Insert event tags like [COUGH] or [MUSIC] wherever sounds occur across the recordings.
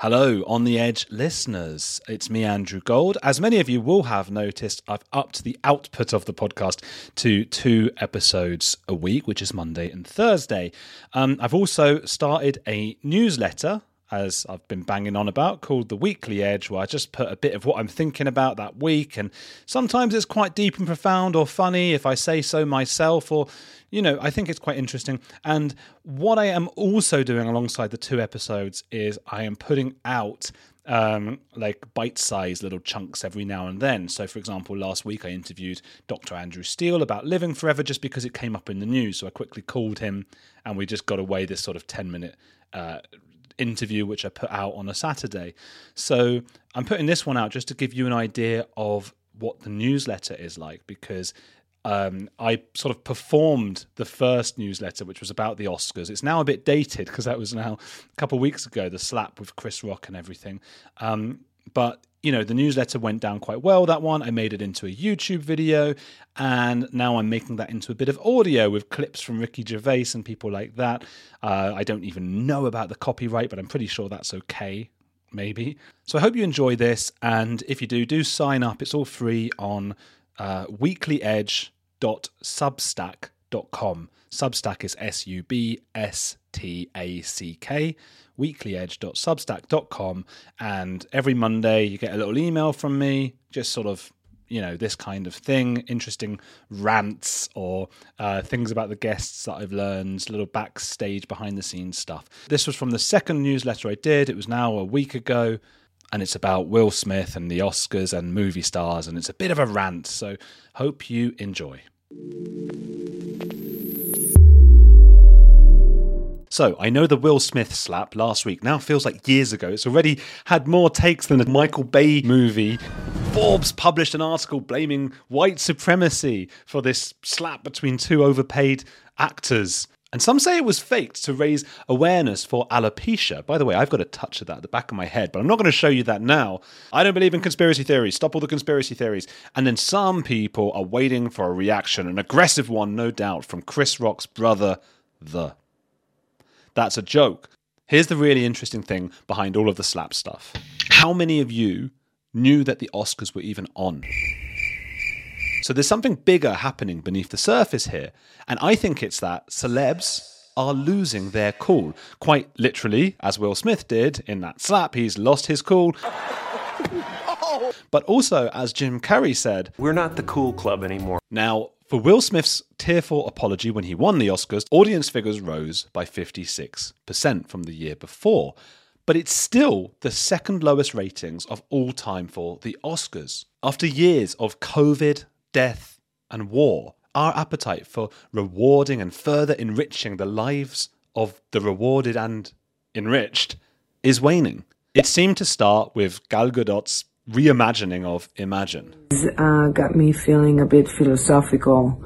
Hello, On the Edge listeners. It's me, Andrew Gold. As many of you will have noticed, I've upped the output of the podcast to two episodes a week, which is Monday and Thursday. Um, I've also started a newsletter as I've been banging on about, called The Weekly Edge, where I just put a bit of what I'm thinking about that week. And sometimes it's quite deep and profound or funny if I say so myself, or, you know, I think it's quite interesting. And what I am also doing alongside the two episodes is I am putting out um, like bite sized little chunks every now and then. So, for example, last week I interviewed Dr. Andrew Steele about living forever just because it came up in the news. So I quickly called him and we just got away this sort of 10 minute uh, interview, which I put out on a Saturday. So I'm putting this one out just to give you an idea of what the newsletter is like because um, I sort of performed the first newsletter, which was about the Oscars. It's now a bit dated because that was now a couple of weeks ago, the slap with Chris Rock and everything. Um, but you know, the newsletter went down quite well, that one. I made it into a YouTube video, and now I'm making that into a bit of audio with clips from Ricky Gervais and people like that. Uh, I don't even know about the copyright, but I'm pretty sure that's okay, maybe. So I hope you enjoy this, and if you do, do sign up. It's all free on uh, weeklyedge.substack.com. Substack is S U B S T A C K. weeklyedge.substack.com. And every Monday, you get a little email from me, just sort of you know this kind of thing interesting rants or uh, things about the guests that i've learned little backstage behind the scenes stuff. This was from the second newsletter i did. It was now a week ago. And it's about will smith and the oscars and movie stars. And it's a bit of a rant. So hope you enjoy So I know the Will Smith slap last week now feels like years ago. It's already had more takes than a Michael Bay movie. Forbes published an article blaming white supremacy for this slap between two overpaid actors. And some say it was faked to raise awareness for alopecia. By the way, I've got a touch of that at the back of my head, but I'm not going to show you that now. I don't believe in conspiracy theories. Stop all the conspiracy theories. And then some people are waiting for a reaction, an aggressive one, no doubt, from Chris Rock's brother, The. That's a joke. Here's the really interesting thing behind all of the slap stuff. How many of you knew that the Oscars were even on? So there's something bigger happening beneath the surface here. And I think it's that celebs are losing their cool. Quite literally, as Will Smith did in that slap, he's lost his cool. [LAUGHS] But also, as Jim Carrey said, We're not the cool club anymore. Now, for Will Smith's tearful apology when he won the Oscars, audience figures rose by 56% from the year before. But it's still the second lowest ratings of all time for the Oscars. After years of COVID, death, and war, our appetite for rewarding and further enriching the lives of the rewarded and enriched is waning. It seemed to start with Gal Gadot's reimagining of Imagine. Uh, got me feeling a bit philosophical.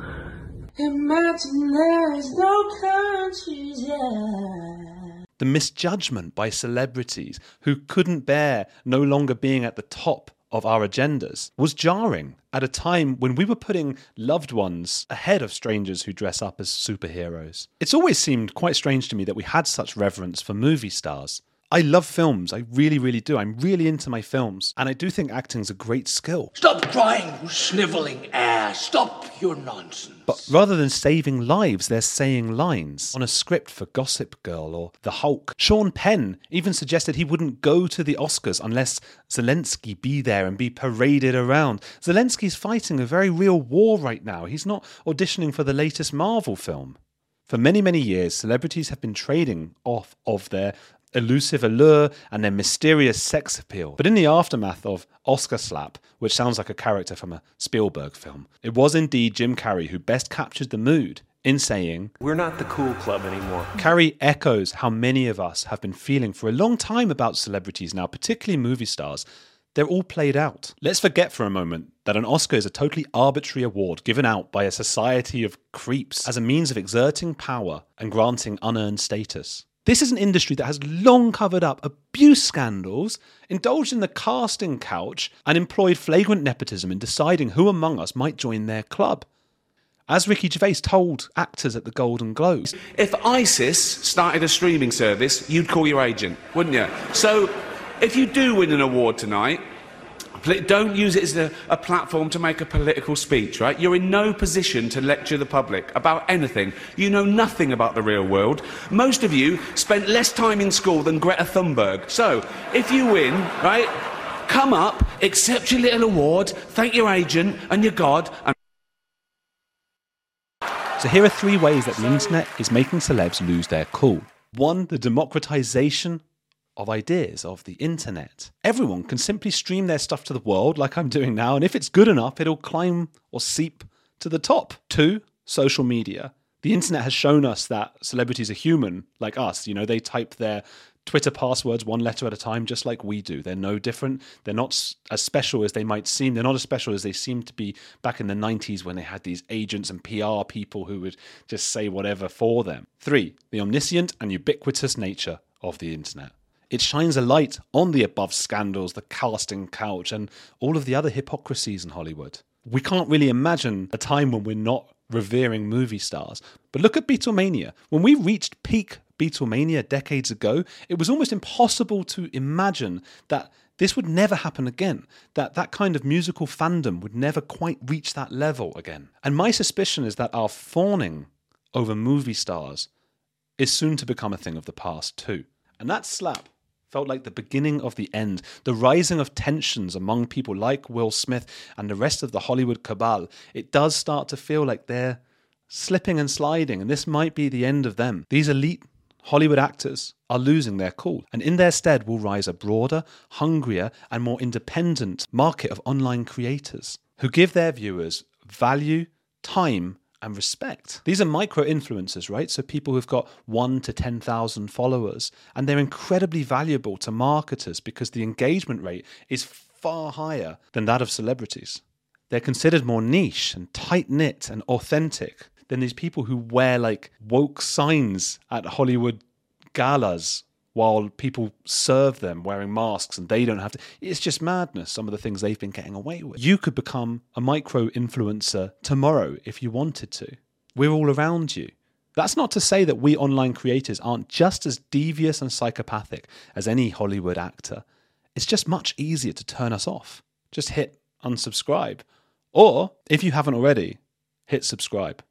Imagine there's no countries, yeah. The misjudgment by celebrities who couldn't bear no longer being at the top of our agendas was jarring at a time when we were putting loved ones ahead of strangers who dress up as superheroes. It's always seemed quite strange to me that we had such reverence for movie stars. I love films. I really, really do. I'm really into my films. And I do think acting's a great skill. Stop crying, you sniveling ass. Stop your nonsense. But rather than saving lives, they're saying lines on a script for Gossip Girl or The Hulk. Sean Penn even suggested he wouldn't go to the Oscars unless Zelensky be there and be paraded around. Zelensky's fighting a very real war right now. He's not auditioning for the latest Marvel film. For many, many years, celebrities have been trading off of their elusive allure and their mysterious sex appeal. But in the aftermath of Oscar Slap, which sounds like a character from a Spielberg film, it was indeed Jim Carrey who best captured the mood in saying, We're not the cool club anymore. Carrey echoes how many of us have been feeling for a long time about celebrities now, particularly movie stars. They're all played out. Let's forget for a moment that an Oscar is a totally arbitrary award given out by a society of creeps as a means of exerting power and granting unearned status. This is an industry that has long covered up abuse scandals, indulged in the casting couch, and employed flagrant nepotism in deciding who among us might join their club. As Ricky Gervais told actors at the Golden Globes, If ISIS started a streaming service, you'd call your agent, wouldn't you? So, if you do win an award tonight, don't use it as a, a platform to make a political speech, right? You're in no position to lecture the public about anything. You know nothing about the real world. Most of you spent less time in school than Greta Thunberg. So, if you win, right, come up, accept your little award, thank your agent and your God, and So here are three ways that the internet is making celebs lose their cool. One, the democratization of ideas of the internet. Everyone can simply stream their stuff to the world like I'm doing now, and if it's good enough, it'll climb or seep to the top. Two, social media. The internet has shown us that celebrities are human like us. You know, they type their Twitter passwords one letter at a time, just like we do. They're no different. They're not as special as they might seem. They're not as special as they seemed to be back in the 90s when they had these agents and PR people who would just say whatever for them. Three, the omniscient and ubiquitous nature of the internet. It shines a light on the above scandals, the casting couch, and all of the other hypocrisies in Hollywood. We can't really imagine a time when we're not revering movie stars. But look at Beatlemania. When we reached peak Beatlemania decades ago, it was almost impossible to imagine that this would never happen again, that that kind of musical fandom would never quite reach that level again. And my suspicion is that our fawning over movie stars is soon to become a thing of the past too. And that slap felt like the beginning of the end, the rising of tensions among people like Will Smith and the rest of the Hollywood cabal. It does start to feel like they're slipping and sliding, and this might be the end of them. These elite Hollywood actors are losing their cool, and in their stead will rise a broader, hungrier, and more independent market of online creators who give their viewers value, time, and respect. These are micro influencers, right? So people who've got one to 10,000 followers, and they're incredibly valuable to marketers because the engagement rate is far higher than that of celebrities. They're considered more niche and tight knit and authentic than these people who wear like woke signs at Hollywood galas while people serve them wearing masks and they don't have to. It's just madness, some of the things they've been getting away with. You could become a micro influencer tomorrow if you wanted to. We're all around you. That's not to say that we online creators aren't just as devious and psychopathic as any Hollywood actor. It's just much easier to turn us off. Just hit unsubscribe. Or, if you haven't already, hit subscribe.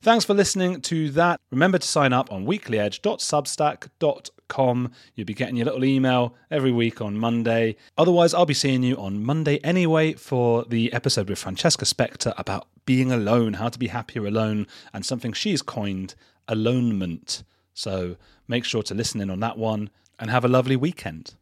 Thanks for listening to that. Remember to sign up on weeklyedge.substack.com. You'll be getting your little email every week on Monday. Otherwise, I'll be seeing you on Monday anyway for the episode with Francesca Specter about being alone, how to be happier alone, and something she's coined alonement. So make sure to listen in on that one and have a lovely weekend.